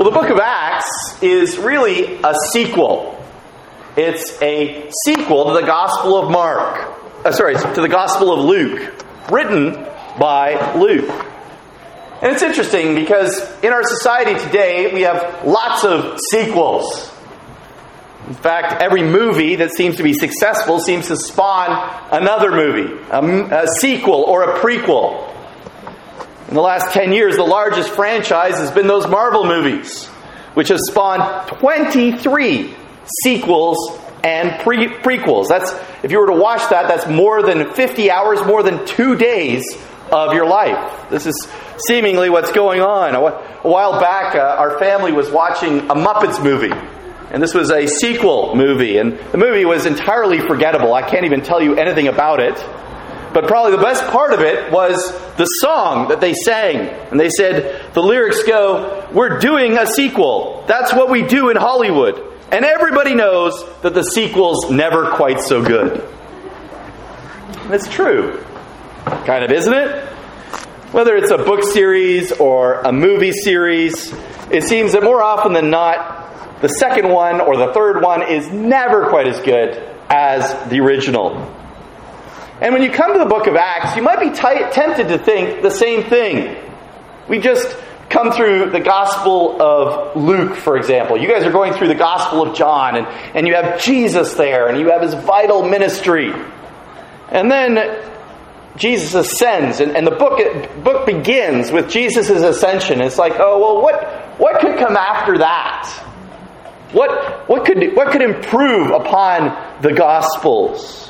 Well, the book of Acts is really a sequel. It's a sequel to the Gospel of Mark. Uh, sorry, to the Gospel of Luke, written by Luke. And it's interesting because in our society today, we have lots of sequels. In fact, every movie that seems to be successful seems to spawn another movie, a, a sequel or a prequel. In the last 10 years, the largest franchise has been those Marvel movies, which have spawned 23 sequels and pre- prequels. That's if you were to watch that, that's more than 50 hours, more than 2 days of your life. This is seemingly what's going on. A while back, uh, our family was watching a Muppets movie. And this was a sequel movie. And the movie was entirely forgettable. I can't even tell you anything about it. But probably the best part of it was the song that they sang. And they said, the lyrics go, We're doing a sequel. That's what we do in Hollywood. And everybody knows that the sequel's never quite so good. And it's true. Kind of, isn't it? Whether it's a book series or a movie series, it seems that more often than not, the second one or the third one is never quite as good as the original. And when you come to the book of Acts, you might be t- tempted to think the same thing. We just come through the Gospel of Luke, for example. You guys are going through the Gospel of John, and, and you have Jesus there, and you have his vital ministry. And then Jesus ascends, and, and the book, book begins with Jesus' ascension. It's like, oh, well, what, what could come after that? What, what, could, what could improve upon the Gospels?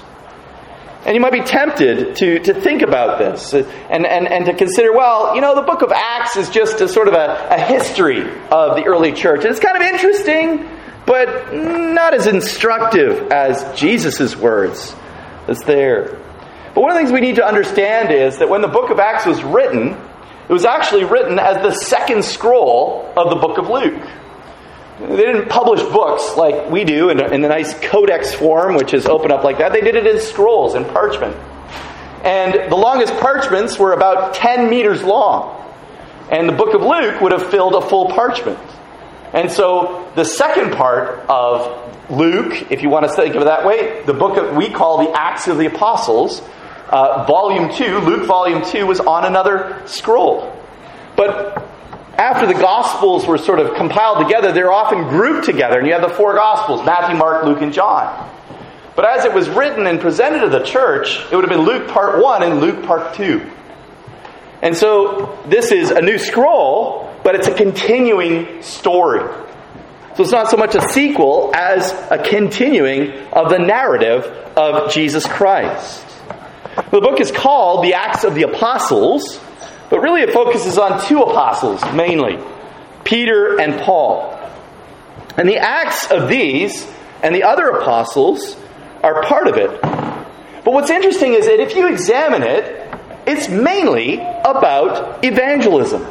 And you might be tempted to, to think about this and, and, and to consider, well, you know, the book of Acts is just a sort of a, a history of the early church. And it's kind of interesting, but not as instructive as Jesus' words that's there. But one of the things we need to understand is that when the book of Acts was written, it was actually written as the second scroll of the book of Luke. They didn't publish books like we do in, in the nice codex form, which is open up like that. They did it in scrolls and parchment. And the longest parchments were about 10 meters long. And the book of Luke would have filled a full parchment. And so the second part of Luke, if you want to think of it that way, the book of, we call the Acts of the Apostles, uh, volume 2, Luke volume 2 was on another scroll. But after the Gospels were sort of compiled together, they're often grouped together, and you have the four Gospels Matthew, Mark, Luke, and John. But as it was written and presented to the church, it would have been Luke part 1 and Luke part 2. And so this is a new scroll, but it's a continuing story. So it's not so much a sequel as a continuing of the narrative of Jesus Christ. The book is called The Acts of the Apostles but really, it focuses on two apostles mainly Peter and Paul. And the acts of these and the other apostles are part of it. But what's interesting is that if you examine it, it's mainly about evangelism.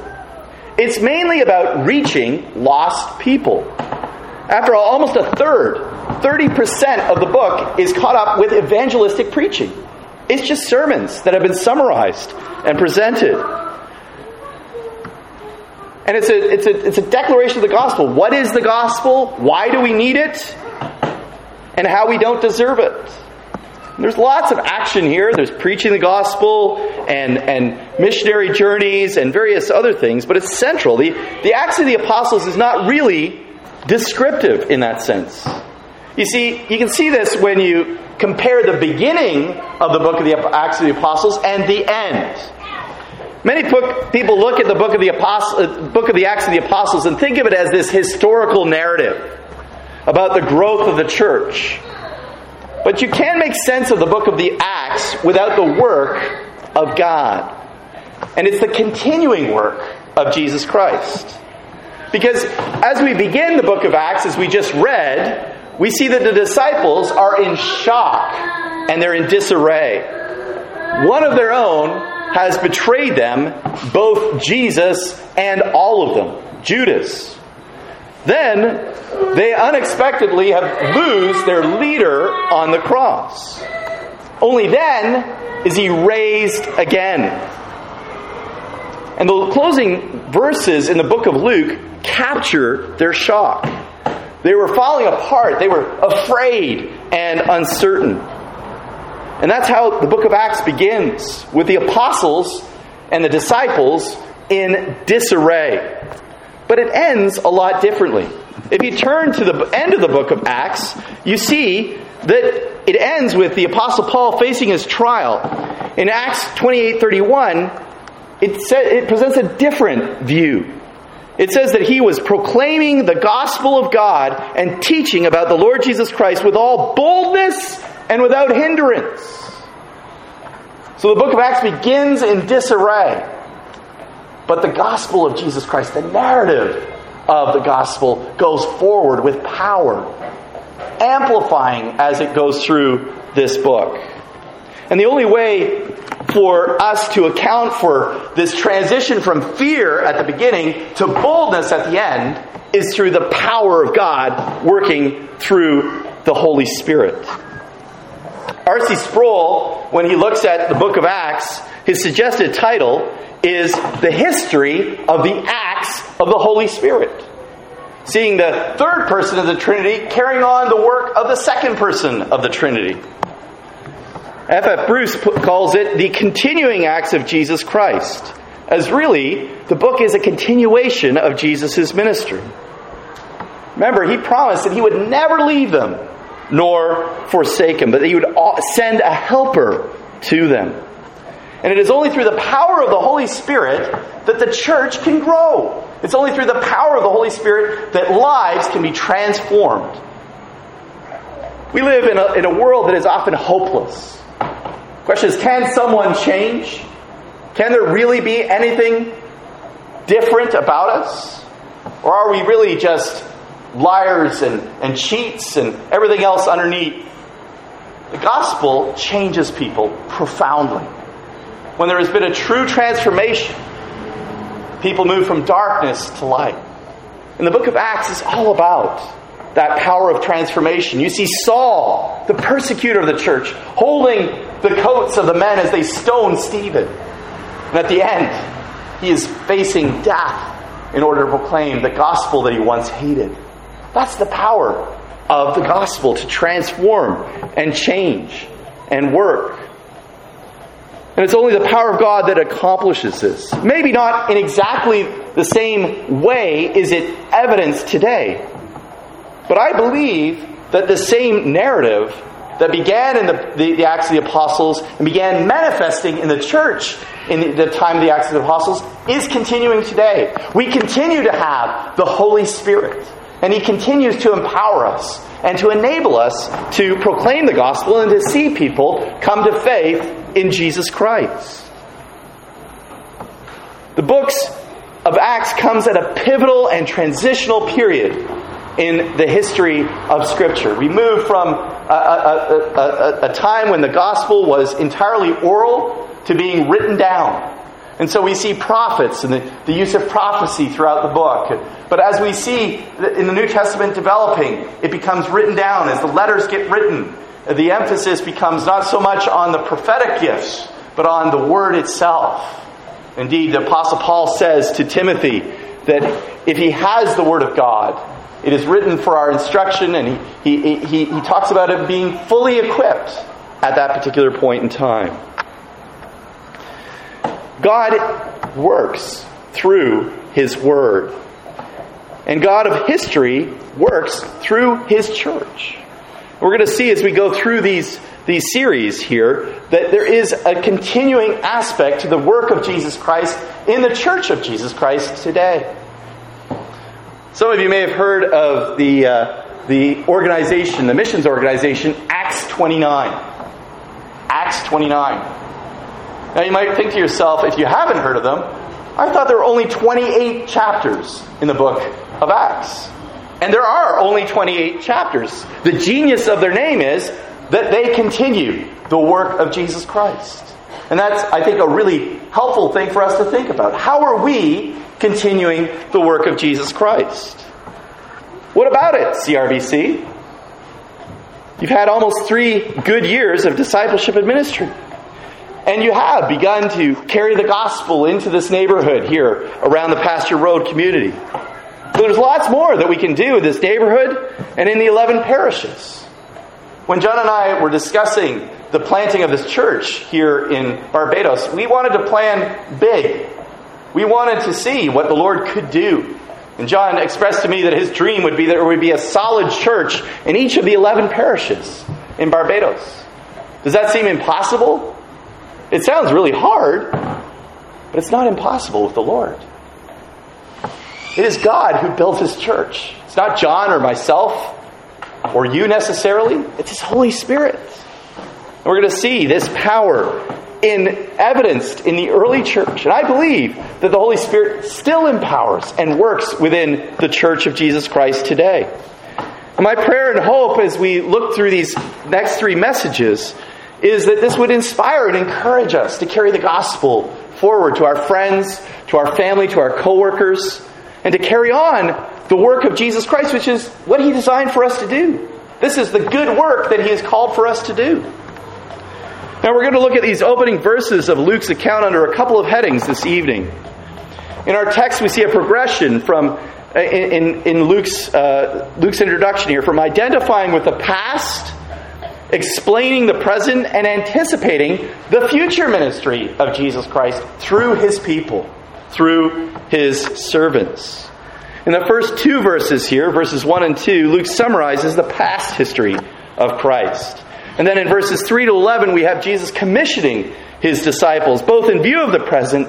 It's mainly about reaching lost people. After all, almost a third, 30% of the book is caught up with evangelistic preaching. It's just sermons that have been summarized and presented. And it's a, it's, a, it's a declaration of the gospel. What is the gospel? Why do we need it? And how we don't deserve it. There's lots of action here. There's preaching the gospel and, and missionary journeys and various other things, but it's central. The, the Acts of the Apostles is not really descriptive in that sense. You see, you can see this when you compare the beginning of the book of the Acts of the Apostles and the end. Many people look at the book of the, uh, book of the Acts of the Apostles and think of it as this historical narrative about the growth of the church. But you can't make sense of the book of the Acts without the work of God. And it's the continuing work of Jesus Christ. Because as we begin the book of Acts, as we just read, we see that the disciples are in shock and they're in disarray. One of their own has betrayed them, both Jesus and all of them, Judas. Then they unexpectedly have lose their leader on the cross. Only then is he raised again. And the closing verses in the book of Luke capture their shock. They were falling apart. They were afraid and uncertain. And that's how the book of Acts begins with the apostles and the disciples in disarray. But it ends a lot differently. If you turn to the end of the book of Acts, you see that it ends with the apostle Paul facing his trial. In Acts 28:31, it, sa- it presents a different view. It says that he was proclaiming the gospel of God and teaching about the Lord Jesus Christ with all boldness and without hindrance. So the book of Acts begins in disarray. But the gospel of Jesus Christ, the narrative of the gospel, goes forward with power, amplifying as it goes through this book. And the only way for us to account for this transition from fear at the beginning to boldness at the end is through the power of God working through the Holy Spirit. R.C. Sproul, when he looks at the book of Acts, his suggested title is The History of the Acts of the Holy Spirit. Seeing the third person of the Trinity carrying on the work of the second person of the Trinity. F. F. Bruce calls it the continuing acts of Jesus Christ, as really the book is a continuation of Jesus' ministry. Remember, he promised that he would never leave them nor forsake them, but that he would send a helper to them. And it is only through the power of the Holy Spirit that the church can grow. It's only through the power of the Holy Spirit that lives can be transformed. We live in a, in a world that is often hopeless. Question is can someone change? Can there really be anything different about us? Or are we really just liars and, and cheats and everything else underneath? The gospel changes people profoundly. When there has been a true transformation, people move from darkness to light. And the book of Acts is all about that power of transformation. You see Saul, the persecutor of the church, holding the coats of the men as they stone Stephen. And at the end, he is facing death in order to proclaim the gospel that he once hated. That's the power of the gospel to transform and change and work. And it's only the power of God that accomplishes this. Maybe not in exactly the same way is it evidenced today. But I believe that the same narrative that began in the, the, the, Acts of the Apostles and began manifesting in the church in the, the time of the Acts of the Apostles is continuing today. We continue to have the Holy Spirit. And He continues to empower us and to enable us to proclaim the gospel and to see people come to faith in Jesus Christ. The books of Acts comes at a pivotal and transitional period in the history of Scripture. We move from a, a, a, a, time when the gospel was entirely oral to being written down. And so we see prophets and the, the use of prophecy throughout the book. But as we see in the New Testament developing, it becomes written down. As the letters get written, the emphasis becomes not so much on the prophetic gifts, but on the word itself. Indeed, the Apostle Paul says to Timothy that if he has the word of God, it is written for our instruction, and he, he, he, he talks about it being fully equipped at that particular point in time. God works through His Word. And God of history works through His church. We're going to see as we go through these, these series here that there is a continuing aspect to the work of Jesus Christ in the church of Jesus Christ today. Some of you may have heard of the, uh, the organization, the missions organization, Acts 29. Acts 29. Now you might think to yourself, if you haven't heard of them, I thought there were only 28 chapters in the book of Acts. And there are only 28 chapters. The genius of their name is that they continue the work of Jesus Christ. And that's, I think, a really helpful thing for us to think about. How are we continuing the work of Jesus Christ? What about it, CRBC? You've had almost three good years of discipleship and ministry. And you have begun to carry the gospel into this neighborhood here around the Pasture Road community. There's lots more that we can do in this neighborhood and in the 11 parishes. When John and I were discussing the planting of this church here in Barbados, we wanted to plan big. We wanted to see what the Lord could do. And John expressed to me that his dream would be that there would be a solid church in each of the 11 parishes in Barbados. Does that seem impossible? It sounds really hard, but it's not impossible with the Lord. It is God who built his church. It's not John or myself or you necessarily, it's his Holy Spirit. And we're going to see this power in evidenced in the early church. And I believe that the Holy Spirit still empowers and works within the church of Jesus Christ today. And my prayer and hope as we look through these next three messages is that this would inspire and encourage us to carry the gospel forward to our friends, to our family, to our coworkers, and to carry on the work of Jesus Christ, which is what he designed for us to do. This is the good work that he has called for us to do. Now we're going to look at these opening verses of Luke's account under a couple of headings this evening. In our text, we see a progression from in, in, in Luke's, uh, Luke's introduction here from identifying with the past explaining the present and anticipating the future ministry of Jesus Christ through his people, through his servants. In the first two verses here, verses 1 and 2, Luke summarizes the past history of Christ. And then in verses 3 to 11, we have Jesus commissioning his disciples, both in view of the present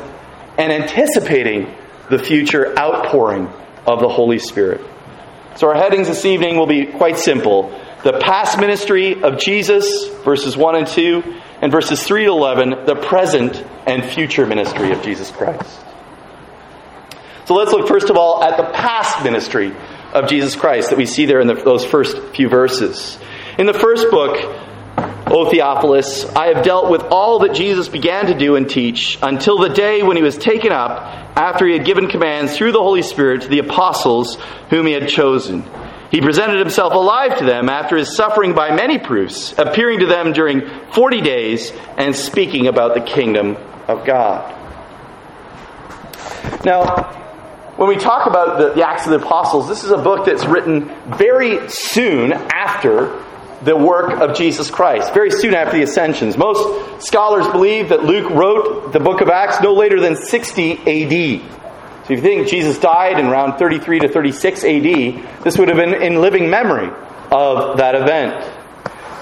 and anticipating the future outpouring of the Holy Spirit. So our headings this evening will be quite simple the past ministry of Jesus, verses 1 and 2, and verses 3 to 11, the present and future ministry of Jesus Christ. So let's look first of all at the past ministry of Jesus Christ that we see there in the, those first few verses. In the first book, O Theophilus, I have dealt with all that Jesus began to do and teach until the day when he was taken up after he had given commands through the Holy Spirit to the apostles whom he had chosen he presented himself alive to them after his suffering by many proofs, appearing to them during 40 days and speaking about the kingdom of God. Now, when we talk about the, the, Acts of the Apostles, this is a book that's written very soon after the work of Jesus Christ, very soon after the ascensions. Most scholars believe that Luke wrote the book of Acts no later than 60 AD. If you think Jesus died in around 33 to 36 AD, this would have been in living memory of that event.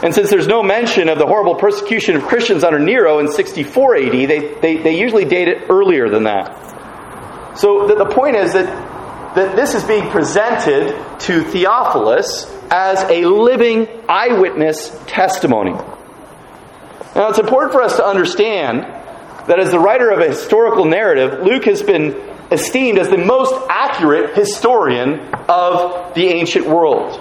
And since there's no mention of the horrible persecution of Christians under Nero in 64 AD, they, they, they usually date it earlier than that. So the, the point is that, that this is being presented to Theophilus as a living eyewitness testimony. Now it's important for us to understand that as the writer of a historical narrative, Luke has been esteemed as the most accurate historian of the ancient world.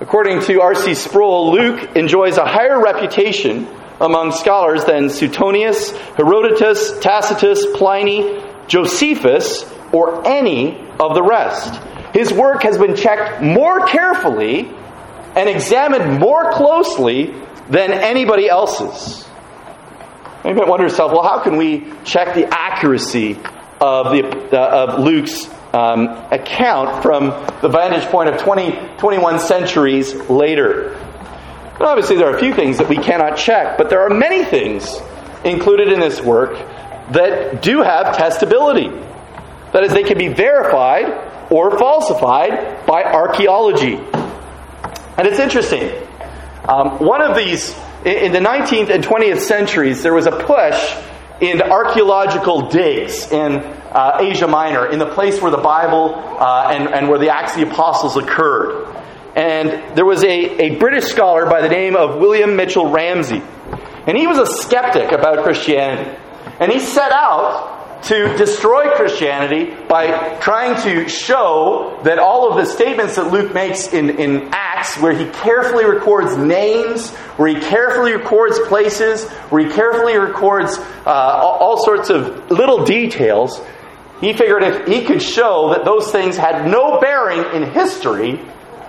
According to R.C. Sproul, Luke enjoys a higher reputation among scholars than Suetonius, Herodotus, Tacitus, Pliny, Josephus, or any of the rest. His work has been checked more carefully and examined more closely than anybody else's. You might wonder yourself, well, how can we check the accuracy of, the, uh, of Luke's um, account from the vantage point of 20, 21 centuries later. But obviously, there are a few things that we cannot check, but there are many things included in this work that do have testability. That is, they can be verified or falsified by archaeology. And it's interesting. Um, one of these, in the 19th and 20th centuries, there was a push in archaeological digs in uh, Asia Minor, in the place where the Bible uh, and, and where the Acts of the Apostles occurred. And there was a, a British scholar by the name of William Mitchell Ramsay. And he was a skeptic about Christianity. And he set out to destroy Christianity by trying to show that all of the statements that Luke makes in, in Acts, where he carefully records names, where he carefully records places, where he carefully records uh, all, all sorts of little details, he figured if he could show that those things had no bearing in history,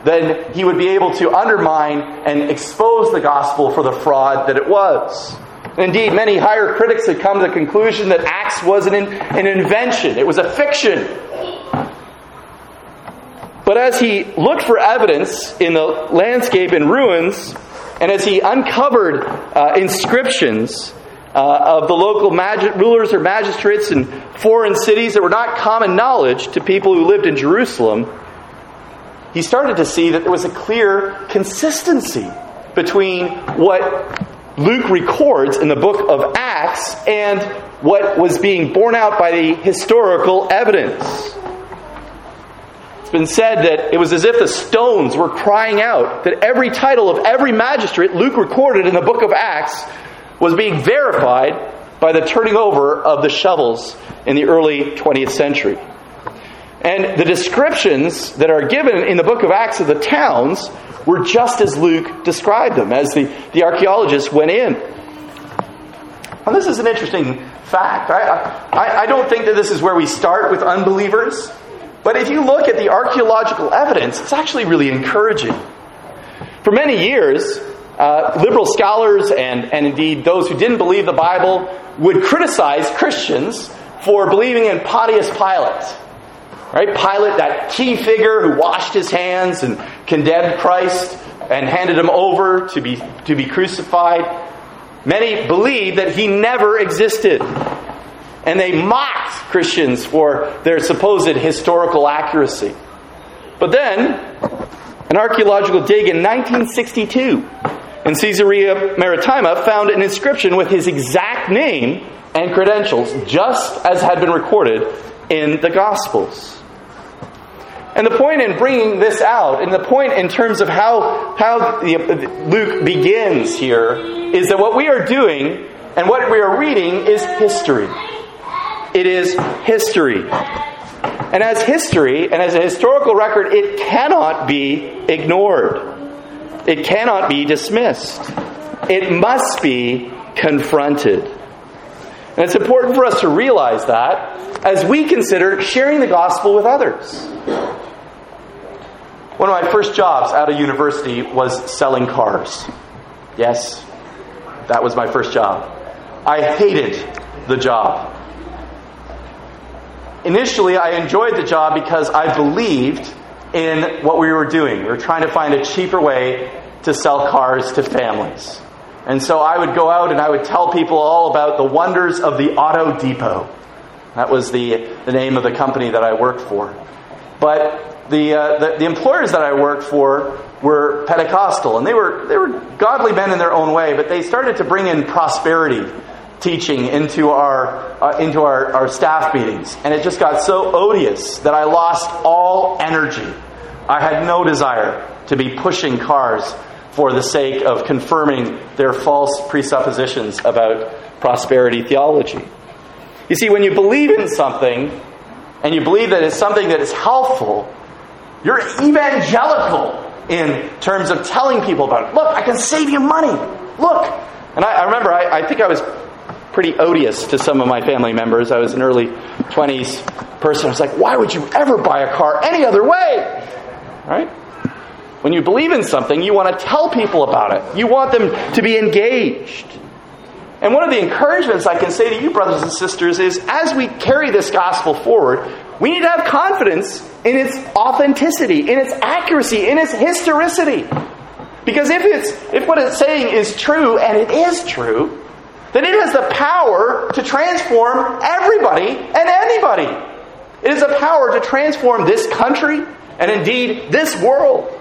then he would be able to undermine and expose the gospel for the fraud that it was. Indeed, many higher critics had come to the conclusion that Acts was an, an invention, it was a fiction. But as he looked for evidence in the landscape in ruins, and as he uncovered uh, inscriptions uh, of the local magi- rulers or magistrates in foreign cities that were not common knowledge to people who lived in Jerusalem, he started to see that there was a clear consistency between what Luke records in the book of Acts and what was being borne out by the historical evidence. It's been said that it was as if the stones were crying out, that every title of every magistrate Luke recorded in the book of Acts was being verified by the turning over of the shovels in the early 20th century. And the descriptions that are given in the book of Acts of the towns were just as Luke described them, as the, the archaeologists went in. And this is an interesting fact. I, I, I don't think that this is where we start with unbelievers, but if you look at the archaeological evidence, it's actually really encouraging. For many years, uh, liberal scholars and, and indeed those who didn't believe the Bible would criticize Christians for believing in Pontius Pilate. Right? Pilate, that key figure who washed his hands and condemned Christ and handed him over to be, to be crucified. Many believe that he never existed. And they mocked Christians for their supposed historical accuracy. But then, an archaeological dig in 1962 in Caesarea Maritima found an inscription with his exact name and credentials, just as had been recorded in the Gospels. And the point in bringing this out, and the point in terms of how, how Luke begins here, is that what we are doing and what we are reading is history. It is history. And as history, and as a historical record, it cannot be ignored. It cannot be dismissed. It must be confronted. And it's important for us to realize that as we consider sharing the gospel with others. One of my first jobs out of university was selling cars. Yes, that was my first job. I hated the job. Initially, I enjoyed the job because I believed in what we were doing. We were trying to find a cheaper way to sell cars to families. And so I would go out and I would tell people all about the wonders of the Auto Depot. That was the, the name of the company that I worked for. But the, uh, the, the, employers that I worked for were Pentecostal, and they were, they were godly men in their own way, but they started to bring in prosperity teaching into our, uh, into our, our staff meetings. And it just got so odious that I lost all energy. I had no desire to be pushing cars for the sake of confirming their false presuppositions about prosperity theology. You see, when you believe in something, and you believe that it's something that is helpful, you're evangelical in terms of telling people about it. Look, I can save you money. Look. And I, I remember, I, I think I was pretty odious to some of my family members. I was an early 20s person. I was like, why would you ever buy a car any other way? Right? When you believe in something, you want to tell people about it. You want them to be engaged. And one of the encouragements I can say to you, brothers and sisters, is as we carry this gospel forward, we need to have confidence in its authenticity, in its accuracy, in its historicity. Because if it's if what it's saying is true, and it is true, then it has the power to transform everybody and anybody. It is a power to transform this country and indeed this world.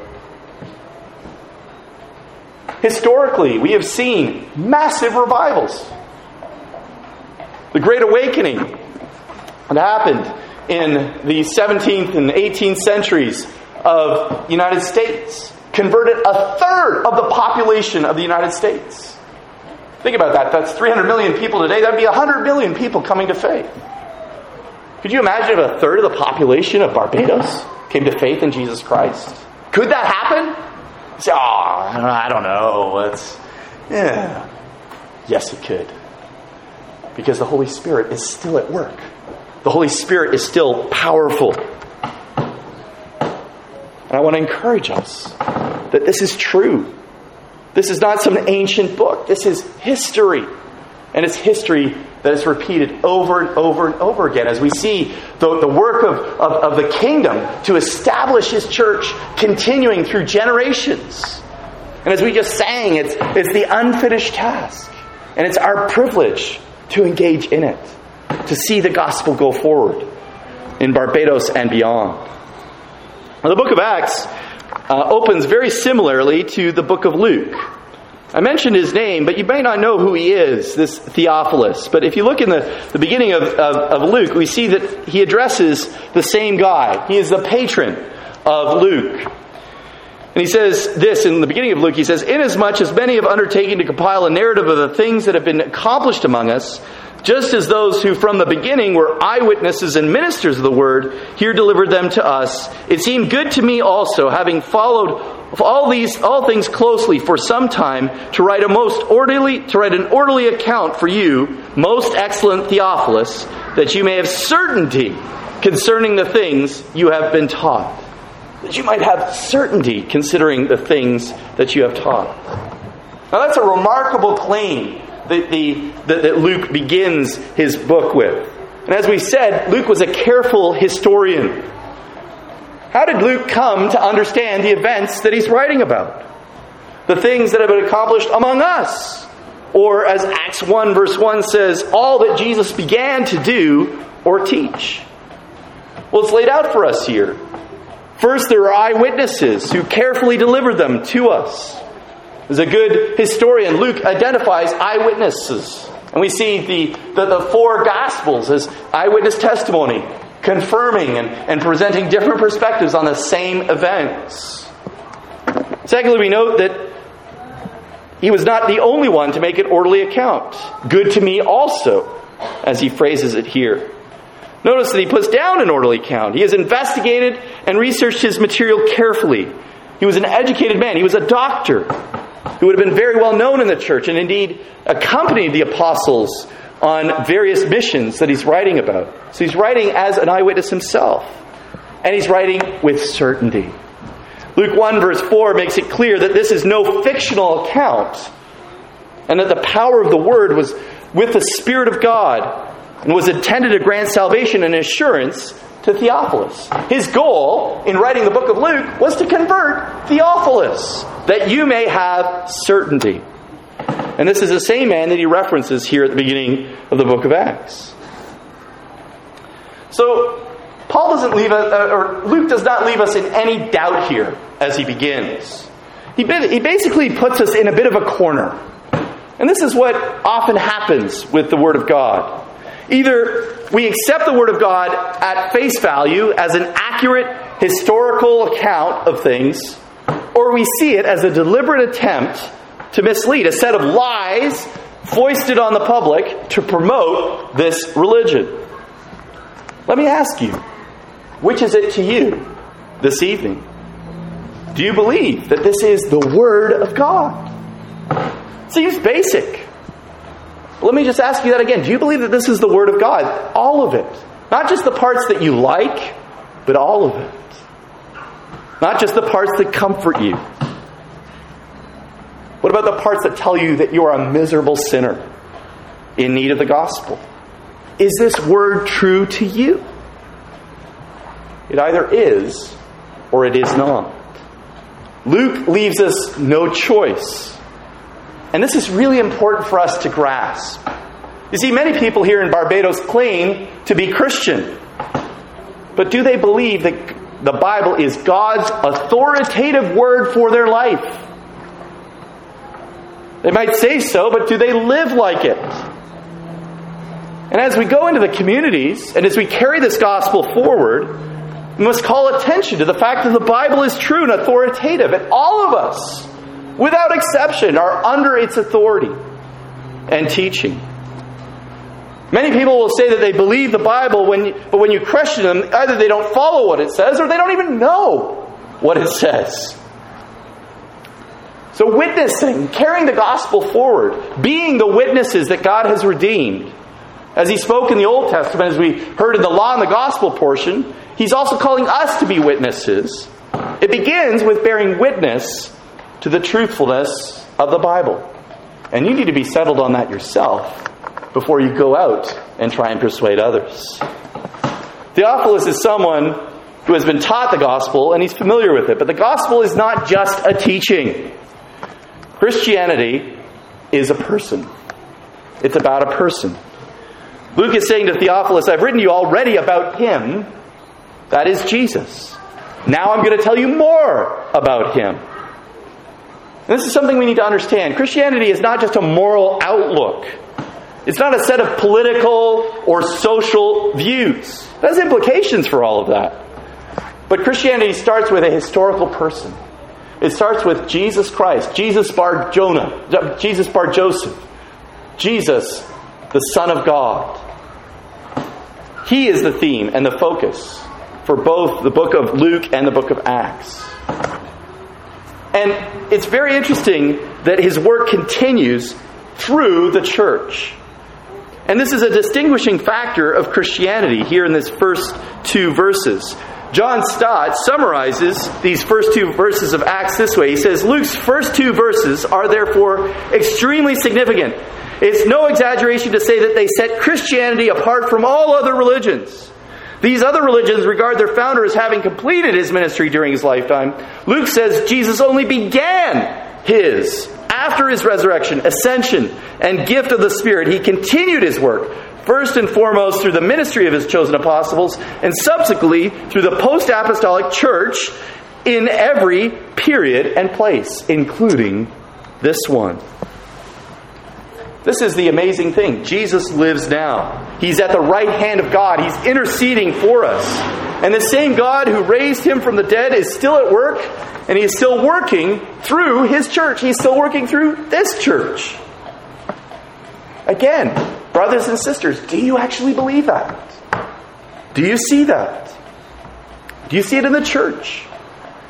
Historically, we have seen massive revivals. The Great Awakening that happened in the 17th and 18th centuries of United States converted a third of the population of the United States. Think about that. That's 300 million people today. That'd be 100 million people coming to faith. Could you imagine if a third of the population of Barbados came to faith in Jesus Christ? Could that happen? say, oh, I don't know. It's, yeah. Yes, it could. Because the Holy Spirit is still at work. The Holy Spirit is still powerful. And I want to encourage us that this is true. This is not some ancient book. This is history. And it's history that is repeated over and over and over again as we see the, the work of, of, of the kingdom to establish his church continuing through generations. And as we just sang, it's, it's the unfinished task. And it's our privilege to engage in it, to see the gospel go forward in Barbados and beyond. Now, the book of Acts uh, opens very similarly to the book of Luke. I mentioned his name, but you may not know who he is, this Theophilus. But if you look in the, the beginning of, of, of Luke, we see that he addresses the same guy. He is the patron of Luke. And he says this in the beginning of Luke, he says, Inasmuch as many have undertaken to compile a narrative of the things that have been accomplished among us, just as those who from the beginning were eyewitnesses and ministers of the word here delivered them to us, it seemed good to me also, having followed all these all things closely for some time, to write a most orderly to write an orderly account for you, most excellent Theophilus, that you may have certainty concerning the things you have been taught. That you might have certainty considering the things that you have taught. Now that's a remarkable claim that, the, that, that Luke begins his book with. And as we said, Luke was a careful historian. How did Luke come to understand the events that he's writing about? The things that have been accomplished among us. Or, as Acts 1, verse 1 says, all that Jesus began to do or teach. Well, it's laid out for us here. First, there are eyewitnesses who carefully delivered them to us. As a good historian, Luke identifies eyewitnesses. And we see the, the, the, four Gospels as eyewitness testimony, confirming and, and presenting different perspectives on the same events. Secondly, we note that he was not the only one to make an orderly account. Good to me also, as he phrases it here. Notice that he puts down an orderly account. He has investigated and researched his material carefully. He was an educated man. He was a doctor who would have been very well known in the church and indeed accompanied the apostles on various missions that he's writing about. So he's writing as an eyewitness himself. And he's writing with certainty. Luke 1, verse 4 makes it clear that this is no fictional account, and that the power of the Word was with the Spirit of God and was intended to grant salvation and assurance to Theophilus. His goal in writing the book of Luke was to convert Theophilus, that you may have certainty. And this is the same man that he references here at the beginning of the book of Acts. So, Paul doesn't leave us, uh, or Luke does not leave us in any doubt here as he begins. He, he basically puts us in a bit of a corner. And this is what often happens with the Word of God. Either we accept the Word of God at face value as an accurate historical account of things, or we see it as a deliberate attempt to mislead, a set of lies foisted on the public to promote this religion. Let me ask you, which is it to you this evening? Do you believe that this is the Word of God? Seems basic. Let me just ask you that again. Do you believe that this is the Word of God? All of it. Not just the parts that you like, but all of it. Not just the parts that comfort you. What about the parts that tell you that you are a miserable sinner in need of the gospel? Is this word true to you? It either is or it is not. Luke leaves us no choice. And this is really important for us to grasp. You see, many people here in Barbados claim to be Christian. But do they believe that the Bible is God's authoritative word for their life? They might say so, but do they live like it? And as we go into the communities and as we carry this gospel forward, we must call attention to the fact that the Bible is true and authoritative, and all of us without exception, are under its authority and teaching. Many people will say that they believe the Bible, when but when you question them, either they don't follow what it says or they don't even know what it says. So, witnessing, carrying the gospel forward, being the witnesses that God has redeemed, as He spoke in the Old Testament, as we heard in the law and the gospel portion, He's also calling us to be witnesses. It begins with bearing witness to the truthfulness of the Bible. And you need to be settled on that yourself before you go out and try and persuade others. Theophilus is someone who has been taught the gospel and he's familiar with it. But the gospel is not just a teaching. Christianity is a person. It's about a person. Luke is saying to Theophilus, I've written you already about him. That is Jesus. Now I'm going to tell you more about him. And this is something we need to understand. Christianity is not just a moral outlook. It's not a set of political or social views. That has implications for all of that. But Christianity starts with a historical person. It starts with Jesus Christ, Jesus bar Jonah, Jesus bar Joseph, Jesus, the Son of God. He is the theme and the focus for both the book of Luke and the book of Acts. And it's very interesting that his work continues through the church. And this is a distinguishing factor of Christianity here in this first two verses. John Stott summarizes these first two verses of Acts this way. He says, Luke's first two verses are therefore extremely significant. It's no exaggeration to say that they set Christianity apart from all other religions. These other religions regard their founder as having completed his ministry during his lifetime. Luke says Jesus only began his after his resurrection, ascension, and gift of the Spirit. He continued his work first and foremost through the ministry of his chosen apostles, and subsequently through the post apostolic church in every period and place, including this one. This is the amazing thing. Jesus lives now. He's at the right hand of God. He's interceding for us. And the same God who raised him from the dead is still at work, and he's still working through his church. He's still working through this church. Again, brothers and sisters, do you actually believe that? Do you see that? Do you see it in the church?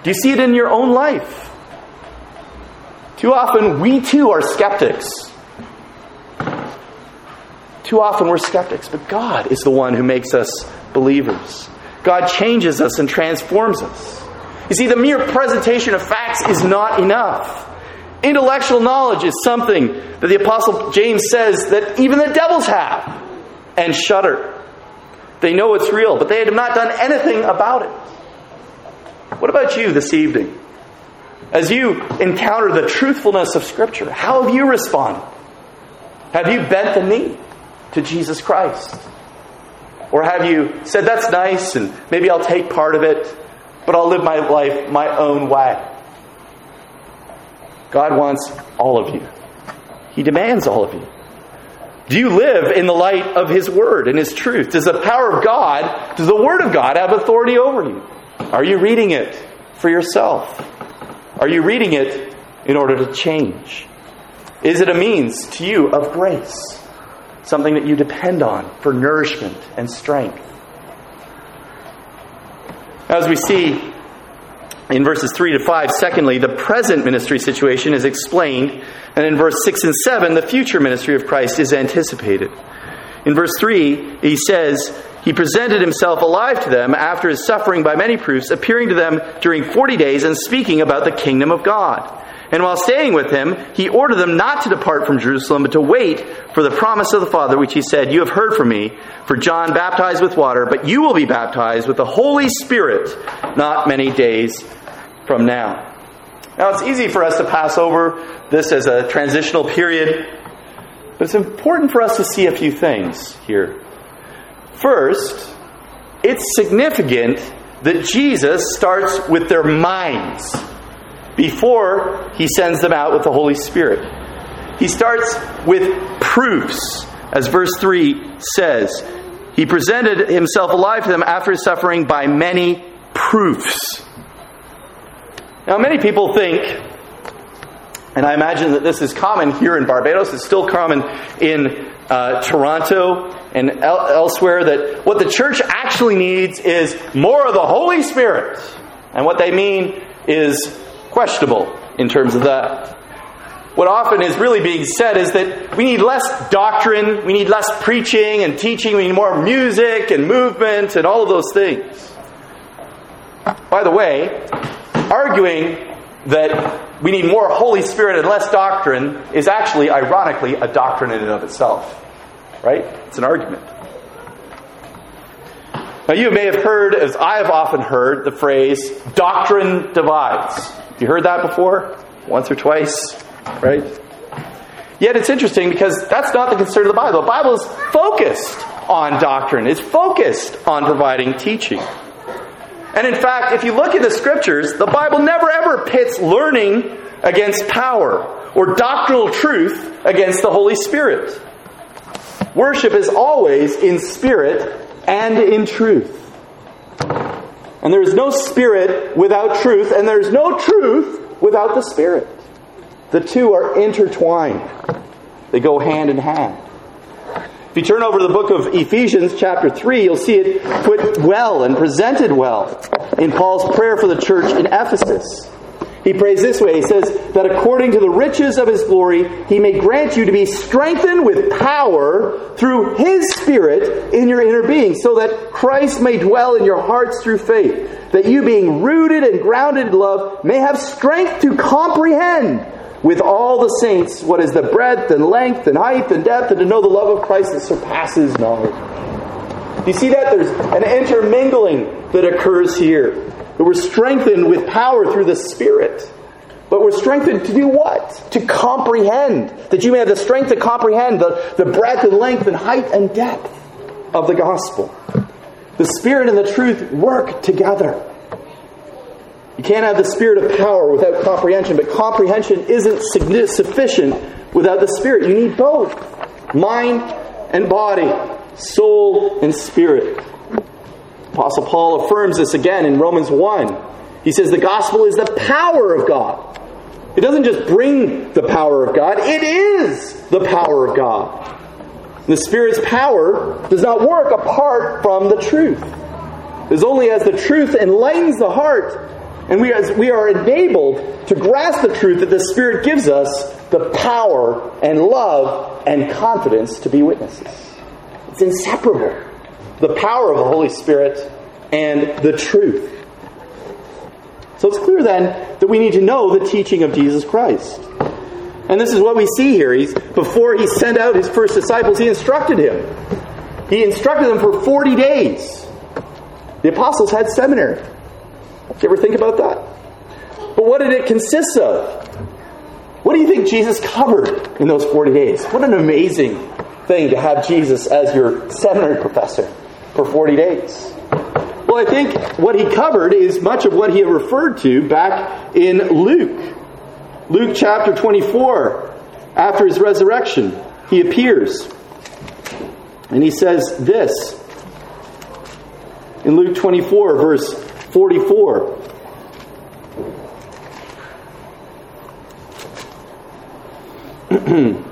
Do you see it in your own life? Too often, we too are skeptics. Too often, we're skeptics, but God is the one who makes us believers. God changes us and transforms us. You see, the mere presentation of facts is not enough. Intellectual knowledge is something that the Apostle James says that even the devils have and shudder. They know it's real, but they have not done anything about it. What about you this evening? As you encounter the truthfulness of Scripture, how have you responded? Have you bent the knee to Jesus Christ? Or have you said, that's nice and maybe I'll take part of it, but I'll live my life my own way? God wants all of you. He demands all of you. Do you live in the light of His Word and His truth? Does the power of God, does the Word of God have authority over you? Are you reading it for yourself? Are you reading it in order to change? Is it a means to you of grace? Something that you depend on for nourishment and strength? As we see in verses 3 to 5. Secondly, the present ministry situation is explained, and in verse 6 and 7, the future ministry of Christ is anticipated. In verse 3, he says, He presented himself alive to them after his suffering by many proofs, appearing to them during 40 days and speaking about the kingdom of God. And while staying with him, he ordered them not to depart from Jerusalem, but to wait for the promise of the Father, which he said, You have heard from me, for John baptized with water, but you will be baptized with the Holy Spirit not many days from now. Now, it's easy for us to pass over this as a transitional period, but it's important for us to see a few things here. First, it's significant that Jesus starts with their minds before he sends them out with the Holy Spirit. He starts with proofs, as verse 3 says. He presented himself alive to them after suffering by many proofs. Now, many people think, and I imagine that this is common here in Barbados, it's still common in uh, Toronto and el- elsewhere, that what the church actually needs is more of the Holy Spirit. And what they mean is questionable in terms of that. What often is really being said is that we need less doctrine, we need less preaching and teaching, we need more music and movement and all of those things. By the way, arguing that we need more Holy Spirit and less doctrine is actually, ironically, a doctrine in and of itself. right? It's an argument. Now, you may have heard, as I have often heard, the phrase doctrine divides. You heard that before? Once or twice, right? Yet it's interesting because that's not the concern of the Bible. The Bible is focused on doctrine, it's focused on providing teaching. And in fact, if you look in the scriptures, the Bible never ever pits learning against power or doctrinal truth against the Holy Spirit. Worship is always in spirit and in truth. And there is no spirit without truth, and there is no truth without the spirit. The two are intertwined, they go hand in hand. If you turn over to the book of Ephesians, chapter 3, you'll see it put well and presented well in Paul's prayer for the church in Ephesus. He prays this way He says, That according to the riches of his glory, he may grant you to be strengthened with power through his Spirit in your inner being, so that Christ may dwell in your hearts through faith, that you, being rooted and grounded in love, may have strength to comprehend with all the saints what is the breadth and length and height and depth, and to know the love of Christ that surpasses knowledge. You see that? There's an intermingling that occurs here. We're strengthened with power through the Spirit. But we're strengthened to do what? To comprehend. That you may have the strength to comprehend the, the breadth and length and height and depth of the gospel. The Spirit and the truth work together. You can't have the Spirit of power without comprehension, but comprehension isn't sufficient without the Spirit. You need both mind and body, soul and spirit. Apostle Paul affirms this again in Romans 1. He says the gospel is the power of God. It doesn't just bring the power of God, it is the power of God. The Spirit's power does not work apart from the truth. It's only as the truth enlightens the heart and we, as we are enabled to grasp the truth that the Spirit gives us the power and love and confidence to be witnesses. It's inseparable the power of the Holy Spirit and the truth. So it's clear then that we need to know the teaching of Jesus Christ. And this is what we see here. He's, before he sent out his first disciples, he instructed him. He instructed them for 40 days. The apostles had seminary. You ever think about that? But what did it consist of? What do you think Jesus covered in those 40 days? What an amazing thing to have Jesus as your seminary professor for 40 days. Well, I think what he covered is much of what he had referred to back in Luke. Luke chapter 24, after his resurrection, he appears. And he says this in Luke 24, verse 44.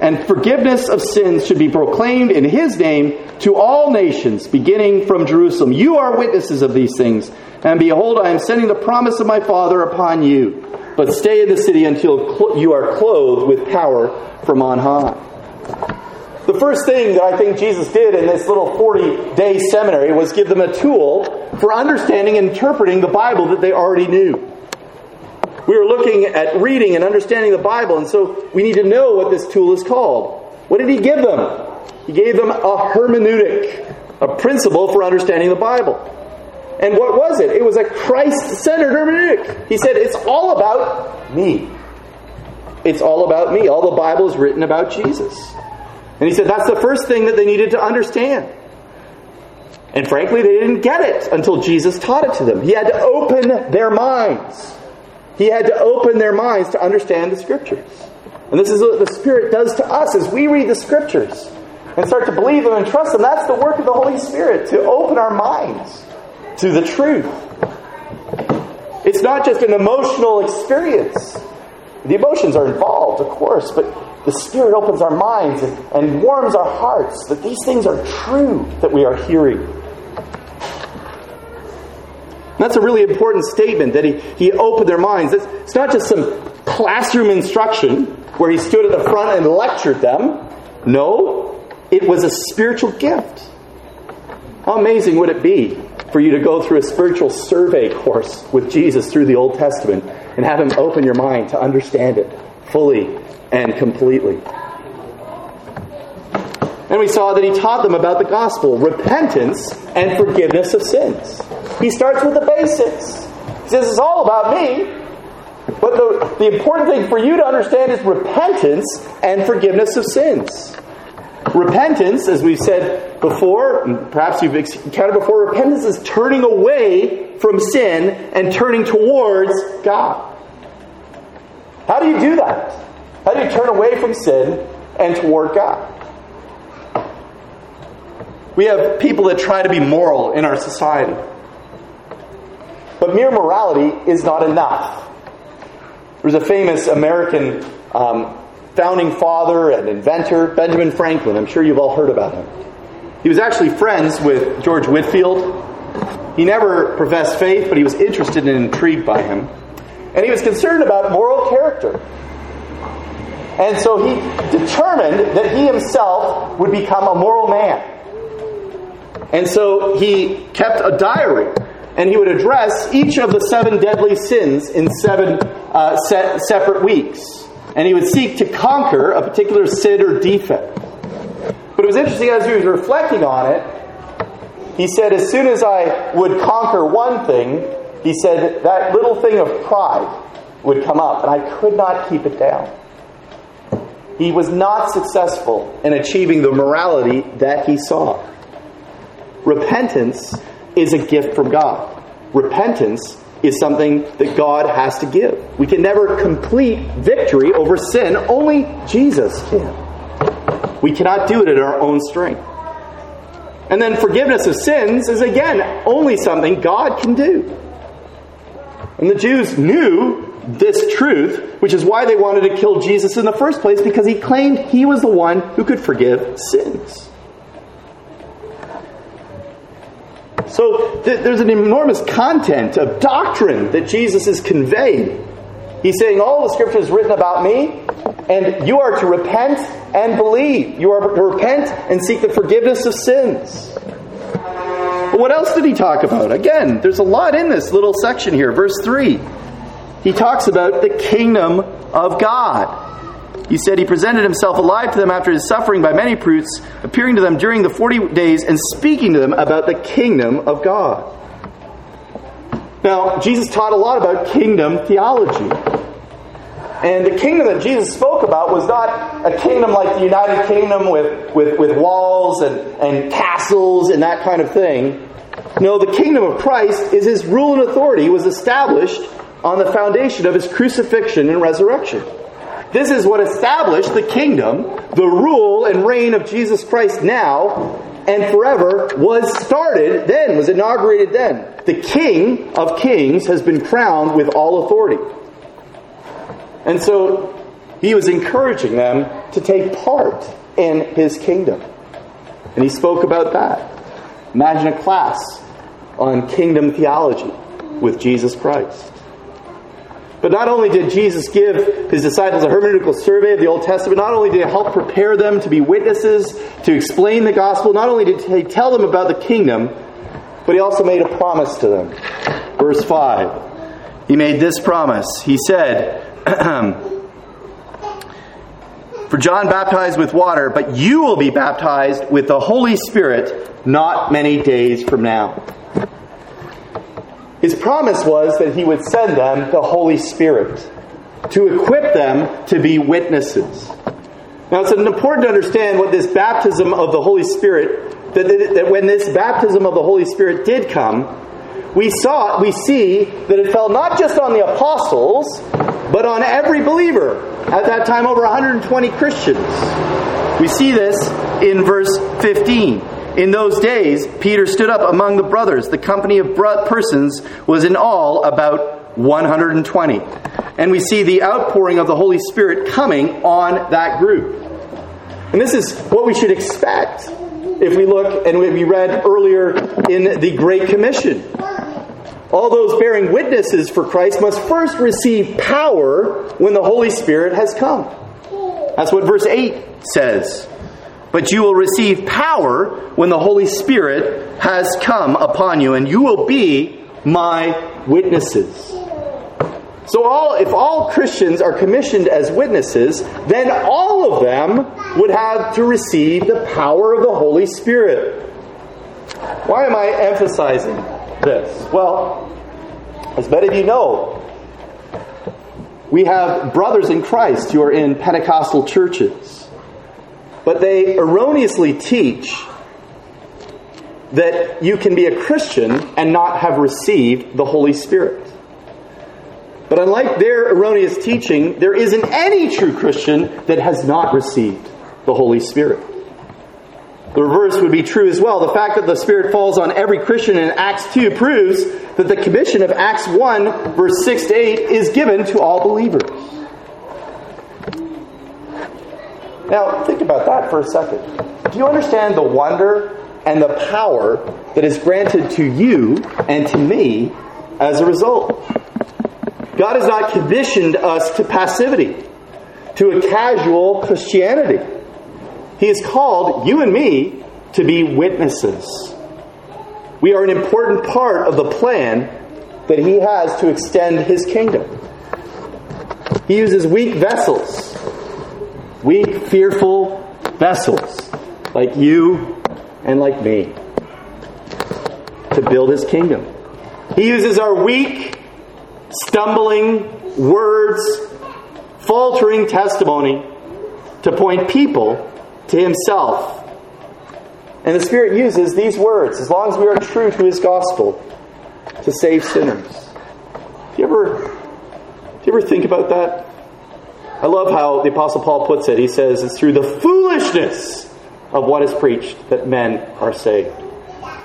and forgiveness of sins should be proclaimed in his name to all nations, beginning from Jerusalem. You are witnesses of these things. And behold, I am sending the promise of my Father upon you. But stay in the city until you are clothed with power from on high. The first thing that I think Jesus did in this little 40 day seminary was give them a tool for understanding and interpreting the Bible that they already knew. We were looking at reading and understanding the Bible, and so we need to know what this tool is called. What did he give them? He gave them a hermeneutic, a principle for understanding the Bible. And what was it? It was a Christ centered hermeneutic. He said, It's all about me. It's all about me. All the Bible is written about Jesus. And he said that's the first thing that they needed to understand. And frankly, they didn't get it until Jesus taught it to them. He had to open their minds. He had to open their minds to understand the Scriptures. And this is what the Spirit does to us as we read the Scriptures and start to believe them and trust them. That's the work of the Holy Spirit, to open our minds to the truth. It's not just an emotional experience. The emotions are involved, of course, but the Spirit opens our minds and, and warms our hearts that these things are true that we are hearing. That's a really important statement that he, he opened their minds. It's, it's not just some classroom instruction where he stood at the front and lectured them. No, it was a spiritual gift. How amazing would it be for you to go through a spiritual survey course with Jesus through the Old Testament and have him open your mind to understand it fully and completely? And we saw that he taught them about the gospel, repentance and forgiveness of sins. He starts with the basics. He says, It's all about me. But the, the important thing for you to understand is repentance and forgiveness of sins. Repentance, as we've said before, perhaps you've encountered before, repentance is turning away from sin and turning towards God. How do you do that? How do you turn away from sin and toward God? We have people that try to be moral in our society. But mere morality is not enough. There's a famous American um, founding father and inventor, Benjamin Franklin. I'm sure you've all heard about him. He was actually friends with George Whitefield. He never professed faith, but he was interested and intrigued by him. And he was concerned about moral character. And so he determined that he himself would become a moral man. And so he kept a diary, and he would address each of the seven deadly sins in seven uh, separate weeks. And he would seek to conquer a particular sin or defect. But it was interesting as he was reflecting on it, he said, as soon as I would conquer one thing, he said, that little thing of pride would come up, and I could not keep it down. He was not successful in achieving the morality that he saw. Repentance is a gift from God. Repentance is something that God has to give. We can never complete victory over sin, only Jesus can. We cannot do it in our own strength. And then forgiveness of sins is again only something God can do. And the Jews knew this truth, which is why they wanted to kill Jesus in the first place, because he claimed he was the one who could forgive sins. So th- there's an enormous content of doctrine that Jesus is conveying. He's saying, All the scripture is written about me, and you are to repent and believe. You are to repent and seek the forgiveness of sins. But what else did he talk about? Again, there's a lot in this little section here. Verse 3. He talks about the kingdom of God. He said he presented himself alive to them after his suffering by many proofs, appearing to them during the 40 days and speaking to them about the kingdom of God. Now, Jesus taught a lot about kingdom theology. And the kingdom that Jesus spoke about was not a kingdom like the United Kingdom with, with, with walls and, and castles and that kind of thing. No, the kingdom of Christ is his rule and authority was established on the foundation of his crucifixion and resurrection. This is what established the kingdom, the rule and reign of Jesus Christ now and forever was started then, was inaugurated then. The King of Kings has been crowned with all authority. And so he was encouraging them to take part in his kingdom. And he spoke about that. Imagine a class on kingdom theology with Jesus Christ. But not only did Jesus give his disciples a hermeneutical survey of the Old Testament, not only did he help prepare them to be witnesses, to explain the gospel, not only did he tell them about the kingdom, but he also made a promise to them. Verse 5. He made this promise. He said, For John baptized with water, but you will be baptized with the Holy Spirit not many days from now. His promise was that he would send them the Holy Spirit to equip them to be witnesses. Now, it's important to understand what this baptism of the Holy Spirit, that, that when this baptism of the Holy Spirit did come, we saw, we see that it fell not just on the apostles, but on every believer. At that time, over 120 Christians. We see this in verse 15. In those days, Peter stood up among the brothers. The company of persons was in all about 120. And we see the outpouring of the Holy Spirit coming on that group. And this is what we should expect if we look and we read earlier in the Great Commission. all those bearing witnesses for Christ must first receive power when the Holy Spirit has come. That's what verse 8 says. But you will receive power when the Holy Spirit has come upon you, and you will be my witnesses. So, all, if all Christians are commissioned as witnesses, then all of them would have to receive the power of the Holy Spirit. Why am I emphasizing this? Well, as many of you know, we have brothers in Christ who are in Pentecostal churches, but they erroneously teach that you can be a Christian and not have received the Holy Spirit. But unlike their erroneous teaching, there isn't any true Christian that has not received the Holy Spirit. The reverse would be true as well. The fact that the Spirit falls on every Christian in Acts 2 proves that the commission of Acts 1, verse 6 to 8, is given to all believers. Now, think about that for a second. Do you understand the wonder and the power that is granted to you and to me as a result? God has not conditioned us to passivity, to a casual Christianity. He has called you and me to be witnesses. We are an important part of the plan that He has to extend His kingdom. He uses weak vessels, weak, fearful vessels, like you and like me, to build His kingdom. He uses our weak, stumbling words, faltering testimony to point people to himself. And the Spirit uses these words, as long as we are true to his gospel, to save sinners. Do you ever, do you ever think about that? I love how the Apostle Paul puts it. He says, It's through the foolishness of what is preached that men are saved.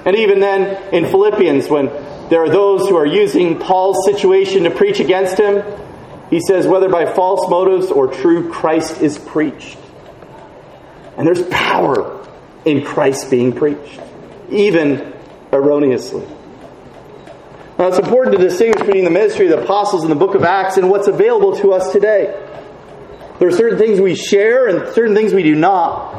And even then, in Philippians, when there are those who are using Paul's situation to preach against him, he says, Whether by false motives or true, Christ is preached. And there's power in Christ being preached, even erroneously. Now, it's important to distinguish between the ministry of the apostles in the book of Acts and what's available to us today. There are certain things we share and certain things we do not.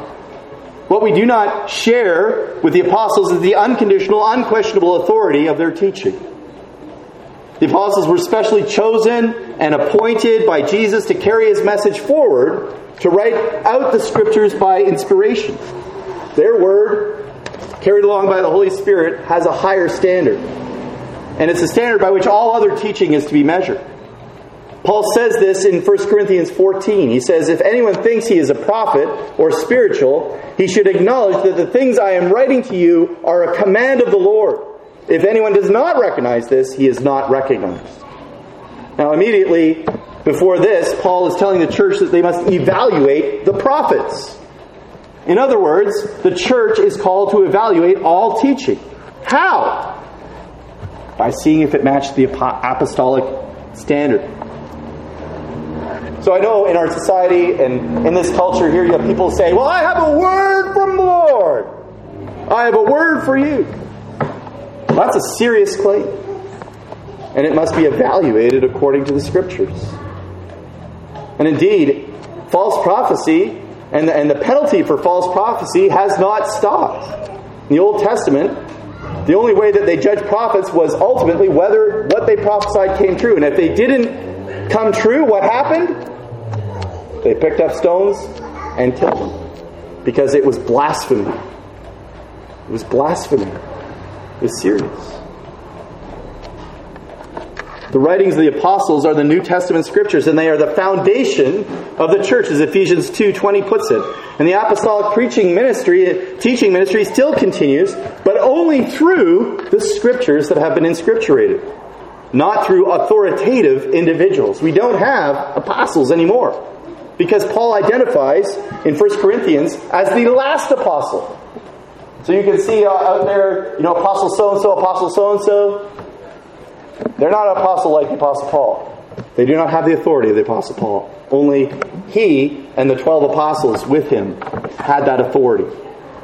What we do not share with the apostles is the unconditional, unquestionable authority of their teaching. The apostles were specially chosen and appointed by Jesus to carry his message forward to write out the scriptures by inspiration. Their word, carried along by the Holy Spirit, has a higher standard. And it's a standard by which all other teaching is to be measured. Paul says this in 1 Corinthians 14. He says, If anyone thinks he is a prophet or spiritual, he should acknowledge that the things I am writing to you are a command of the Lord. If anyone does not recognize this, he is not recognized. Now, immediately, before this, Paul is telling the church that they must evaluate the prophets. In other words, the church is called to evaluate all teaching. How? By seeing if it matched the apostolic standard. So I know in our society and in this culture here, you have people say, Well, I have a word from the Lord. I have a word for you. That's a serious claim. And it must be evaluated according to the scriptures. And indeed, false prophecy and the, and the penalty for false prophecy has not stopped. In the Old Testament, the only way that they judged prophets was ultimately whether what they prophesied came true. And if they didn't come true, what happened? They picked up stones and killed them. Because it was blasphemy. It was blasphemy. It was serious. The writings of the apostles are the New Testament scriptures, and they are the foundation of the church, as Ephesians 2.20 puts it. And the apostolic preaching ministry, teaching ministry still continues, but only through the scriptures that have been inscripturated, not through authoritative individuals. We don't have apostles anymore, because Paul identifies in 1 Corinthians as the last apostle. So you can see uh, out there, you know, apostle so and so, apostle so and so. They're not an apostle like the Apostle Paul. They do not have the authority of the Apostle Paul. Only he and the 12 apostles with him had that authority.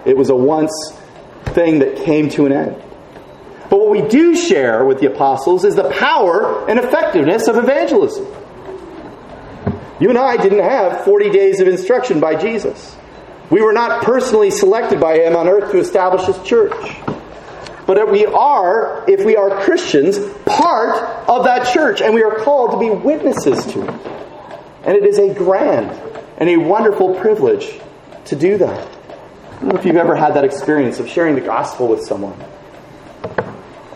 It was a once thing that came to an end. But what we do share with the apostles is the power and effectiveness of evangelism. You and I didn't have 40 days of instruction by Jesus. We were not personally selected by him on earth to establish his church. But we are, if we are Christians, part of that church, and we are called to be witnesses to it. And it is a grand and a wonderful privilege to do that. I don't know if you've ever had that experience of sharing the gospel with someone.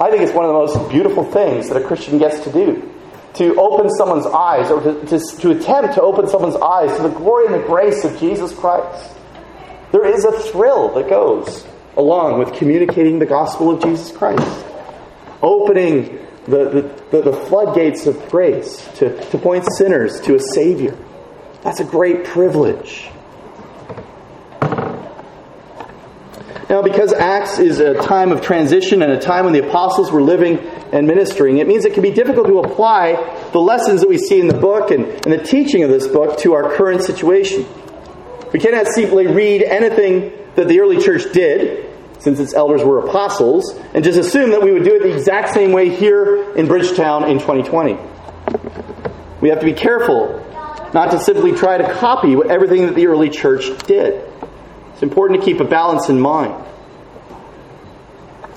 I think it's one of the most beautiful things that a Christian gets to do. To open someone's eyes, or to, to, to attempt to open someone's eyes to the glory and the grace of Jesus Christ. There is a thrill that goes along with communicating the gospel of Jesus Christ. Opening the, the, the, floodgates of grace to, to point sinners to a Savior. That's a great privilege. Now, because Acts is a time of transition and a time when the apostles were living and ministering, it means it can be difficult to apply the lessons that we see in the book and, and the teaching of this book to our current situation. We cannot simply read anything that the early church did, since its elders were apostles, and just assume that we would do it the exact same way here in Bridgetown in 2020. We have to be careful not to simply try to copy everything that the early church did. It's important to keep a balance in mind.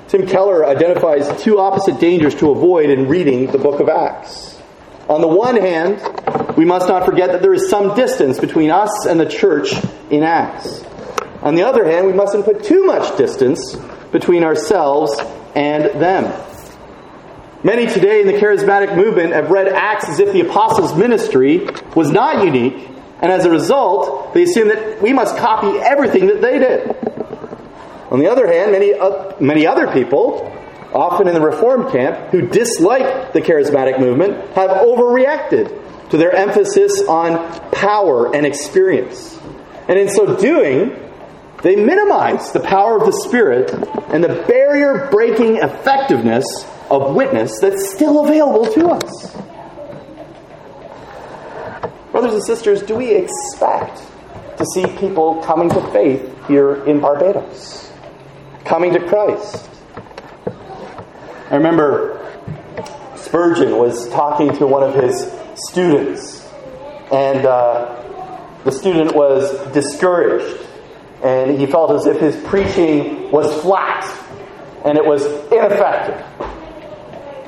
Tim Keller identifies two opposite dangers to avoid in reading the book of Acts. On the one hand, we must not forget that there is some distance between us and the church in Acts. On the other hand, we mustn't put too much distance between ourselves and them. Many today in the charismatic movement have read Acts as if the apostles' ministry was not unique and as a result, they assume that we must copy everything that they did. On the other hand, many, uh, many other people, often in the reform camp, who dislike the charismatic movement, have overreacted to their emphasis on power and experience. And in so doing, they minimize the power of the Spirit and the barrier breaking effectiveness of witness that's still available to us. Brothers and sisters, do we expect to see people coming to faith here in Barbados? Coming to Christ? I remember Spurgeon was talking to one of his students, and uh, the student was discouraged, and he felt as if his preaching was flat and it was ineffective.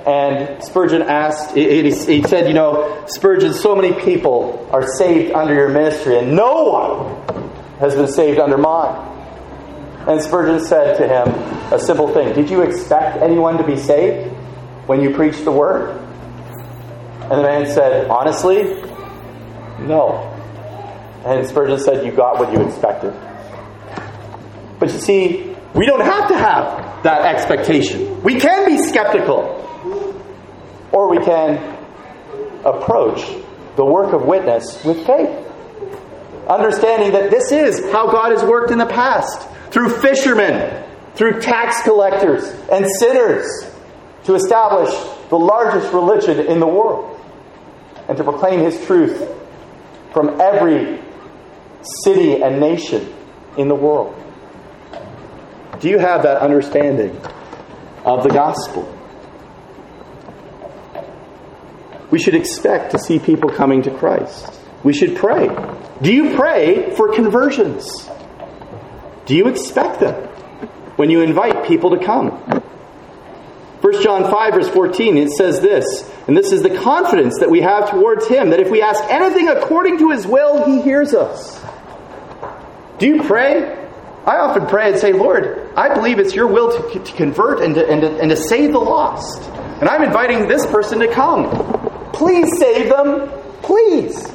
And Spurgeon asked, he, said, You know, Spurgeon, so many people are saved under your ministry, and no one has been saved under mine. And Spurgeon said to him a simple thing Did you expect anyone to be saved when you preached the word? And the man said, Honestly, no. And Spurgeon said, You got what you expected. But you see, we don't have to have that expectation. We can be skeptical. Or we can approach the work of witness with faith. Understanding that this is how God has worked in the past through fishermen, through tax collectors, and sinners to establish the largest religion in the world and to proclaim His truth from every city and nation in the world. Do you have that understanding of the gospel? We should expect to see people coming to Christ. We should pray. Do you pray for conversions? Do you expect them when you invite people to come? 1 John 5, verse 14, it says this, and this is the confidence that we have towards Him, that if we ask anything according to His will, He hears us. Do you pray? I often pray and say, Lord, I believe it's your will to, to convert and to, and, to, and to save the lost. And I'm inviting this person to come. Please save them. Please.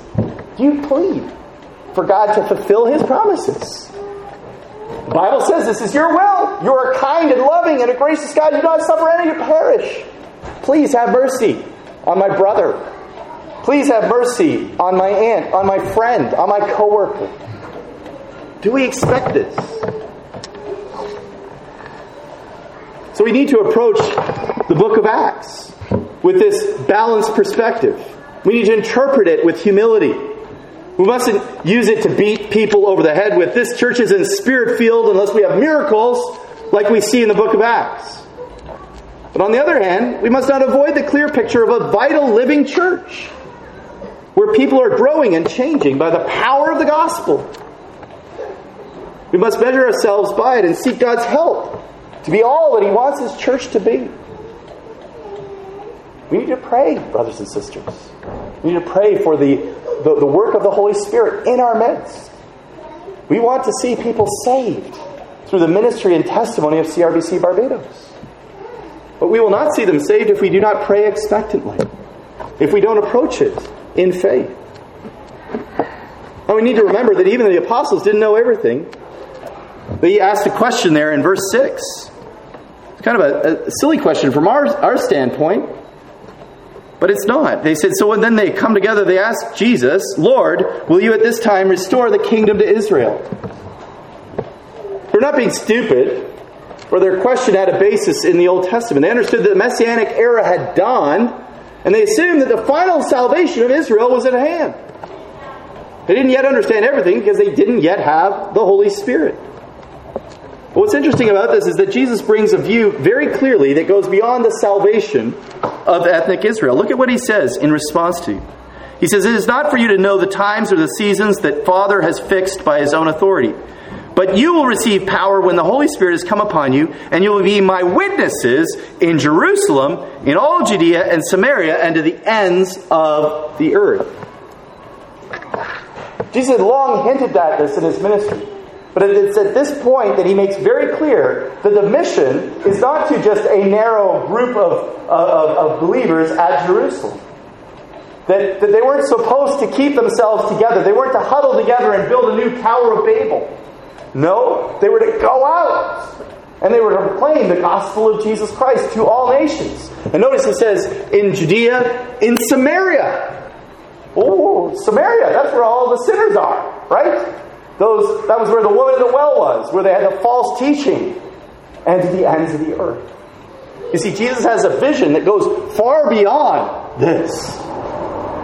You plead for God to fulfill his promises? The Bible says this is your will. You are kind and loving and a gracious God. You do not suffer any to perish. Please have mercy on my brother. Please have mercy on my aunt, on my friend, on my coworker. Do we expect this? So we need to approach the book of Acts with this balanced perspective. We need to interpret it with humility. We mustn't use it to beat people over the head with this church is in spirit field unless we have miracles like we see in the book of Acts. But on the other hand, we must not avoid the clear picture of a vital living church where people are growing and changing by the power of the gospel. We must measure ourselves by it and seek God's help to be all that He wants His church to be. We need to pray, brothers and sisters. We need to pray for the, the, the work of the Holy Spirit in our midst. We want to see people saved through the ministry and testimony of CRBC Barbados. But we will not see them saved if we do not pray expectantly, if we don't approach it in faith. And we need to remember that even the apostles didn't know everything. They asked a question there in verse 6. It's kind of a, a silly question from our, our standpoint. But it's not. They said, so then they come together, they ask Jesus, Lord, will you at this time restore the kingdom to Israel? They're not being stupid, or their question had a basis in the Old Testament. They understood that the messianic era had dawned, and they assumed that the final salvation of Israel was at hand. They didn't yet understand everything because they didn't yet have the Holy Spirit. What's interesting about this is that Jesus brings a view very clearly that goes beyond the salvation of ethnic Israel. Look at what he says in response to. You. He says, It is not for you to know the times or the seasons that Father has fixed by his own authority. But you will receive power when the Holy Spirit has come upon you, and you will be my witnesses in Jerusalem, in all Judea and Samaria, and to the ends of the earth. Jesus had long hinted at this in his ministry. But it's at this point that he makes very clear that the mission is not to just a narrow group of, of, of believers at Jerusalem. That, that they weren't supposed to keep themselves together. They weren't to huddle together and build a new Tower of Babel. No, they were to go out and they were to proclaim the gospel of Jesus Christ to all nations. And notice he says, in Judea, in Samaria. Oh, Samaria, that's where all the sinners are, right? Those, that was where the woman at the well was, where they had the false teaching, and to the ends of the earth. You see, Jesus has a vision that goes far beyond this.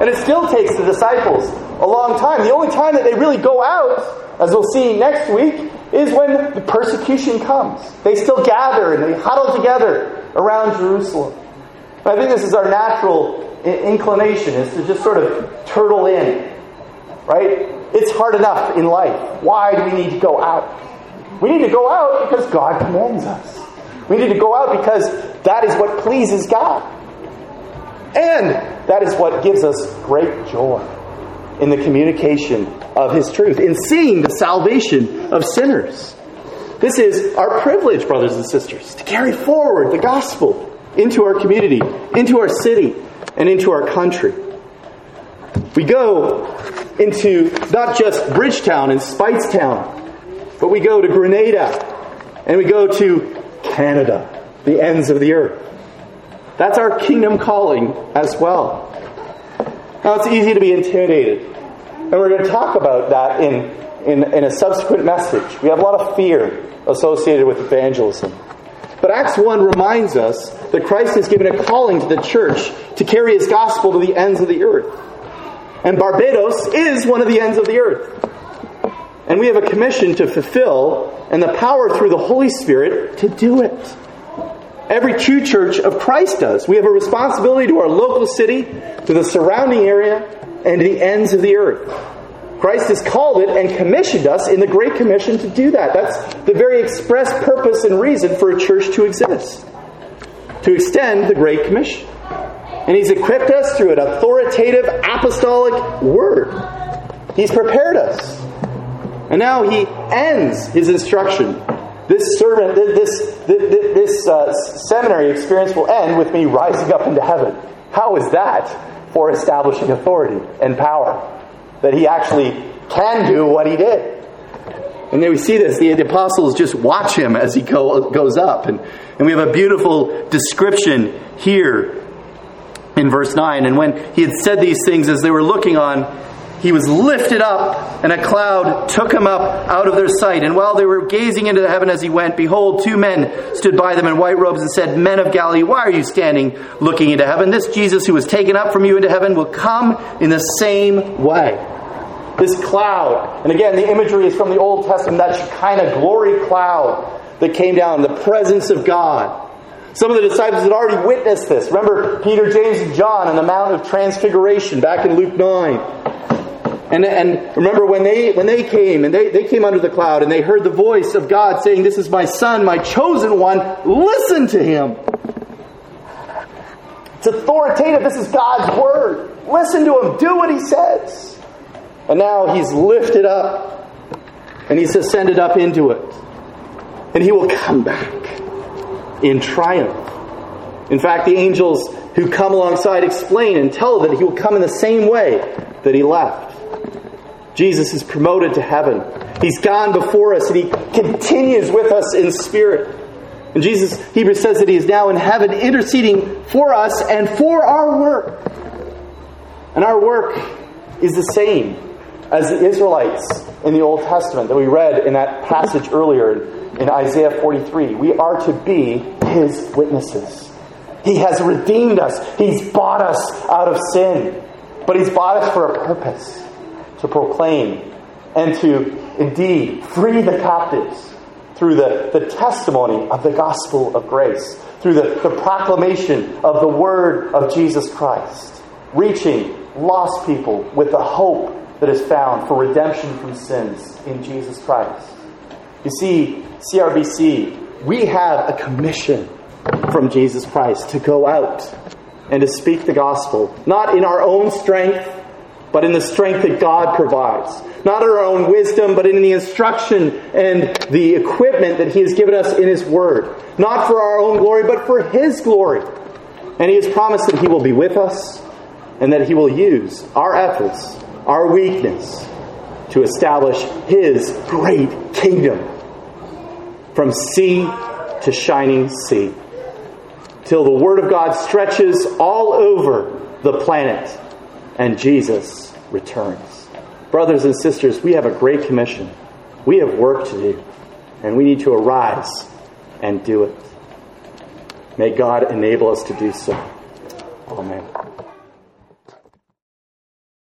And it still takes the disciples a long time. The only time that they really go out, as we'll see next week, is when the persecution comes. They still gather and they huddle together around Jerusalem. I think this is our natural inclination, is to just sort of turtle in, right? It's hard enough in life. Why do we need to go out? We need to go out because God commands us. We need to go out because that is what pleases God. And that is what gives us great joy in the communication of His truth, in seeing the salvation of sinners. This is our privilege, brothers and sisters, to carry forward the gospel into our community, into our city, and into our country. We go into not just Bridgetown and Speightstown, but we go to Grenada and we go to Canada, the ends of the earth. That's our kingdom calling as well. Now, it's easy to be intimidated. And we're going to talk about that in, in, in a subsequent message. We have a lot of fear associated with evangelism. But Acts 1 reminds us that Christ has given a calling to the church to carry his gospel to the ends of the earth. And Barbados is one of the ends of the earth. And we have a commission to fulfill and the power through the Holy Spirit to do it. Every true church of Christ does. We have a responsibility to our local city, to the surrounding area, and to the ends of the earth. Christ has called it and commissioned us in the Great Commission to do that. That's the very express purpose and reason for a church to exist. To extend the Great Commission. And He's equipped us through an authoritative apostolic word. He's prepared us. And now He ends His instruction. This sermon, this, this, this uh, seminary experience will end with me rising up into heaven. How is that for establishing authority and power? That He actually can do what He did. And then we see this. The, the apostles just watch him as he go, goes up. And, and we have a beautiful description here in verse 9. And when he had said these things, as they were looking on, he was lifted up, and a cloud took him up out of their sight. And while they were gazing into the heaven as he went, behold, two men stood by them in white robes and said, Men of Galilee, why are you standing looking into heaven? This Jesus who was taken up from you into heaven will come in the same way. This cloud, and again, the imagery is from the Old Testament, that kind of glory cloud that came down, the presence of God Some of the disciples had already witnessed this. Remember Peter, James, and John on the Mount of Transfiguration back in Luke 9. And, and remember when they, when they came and they, they came under the cloud and they heard the voice of God saying, This is my son, my chosen one, listen to him. It's authoritative. This is God's word. Listen to him. Do what he says. And now he's lifted up and he's ascended up into it. And he will come back in triumph. In fact, the angels who come alongside explain and tell that he will come in the same way that he left. Jesus is promoted to heaven. He's gone before us and he continues with us in spirit. And Jesus, Hebrews says that he is now in heaven interceding for us and for our work. And our work is the same as the Israelites in the Old Testament that we read in that passage earlier in Isaiah 43. We are to be his witnesses. He has redeemed us, he's bought us out of sin, but he's bought us for a purpose to proclaim and to indeed free the captives through the, the testimony of the gospel of grace, through the, the proclamation of the word of Jesus Christ, reaching lost people with the hope that is found for redemption from sins in Jesus Christ. You see, CRBC, we have a commission from Jesus Christ to go out and to speak the gospel, not in our own strength, but in the strength that God provides. Not in our own wisdom, but in the instruction and the equipment that He has given us in His Word. Not for our own glory, but for His glory. And He has promised that He will be with us and that He will use our efforts, our weakness, to establish His great kingdom from sea to shining sea. Till the Word of God stretches all over the planet and Jesus returns. Brothers and sisters, we have a great commission. We have work to do, and we need to arise and do it. May God enable us to do so. Amen.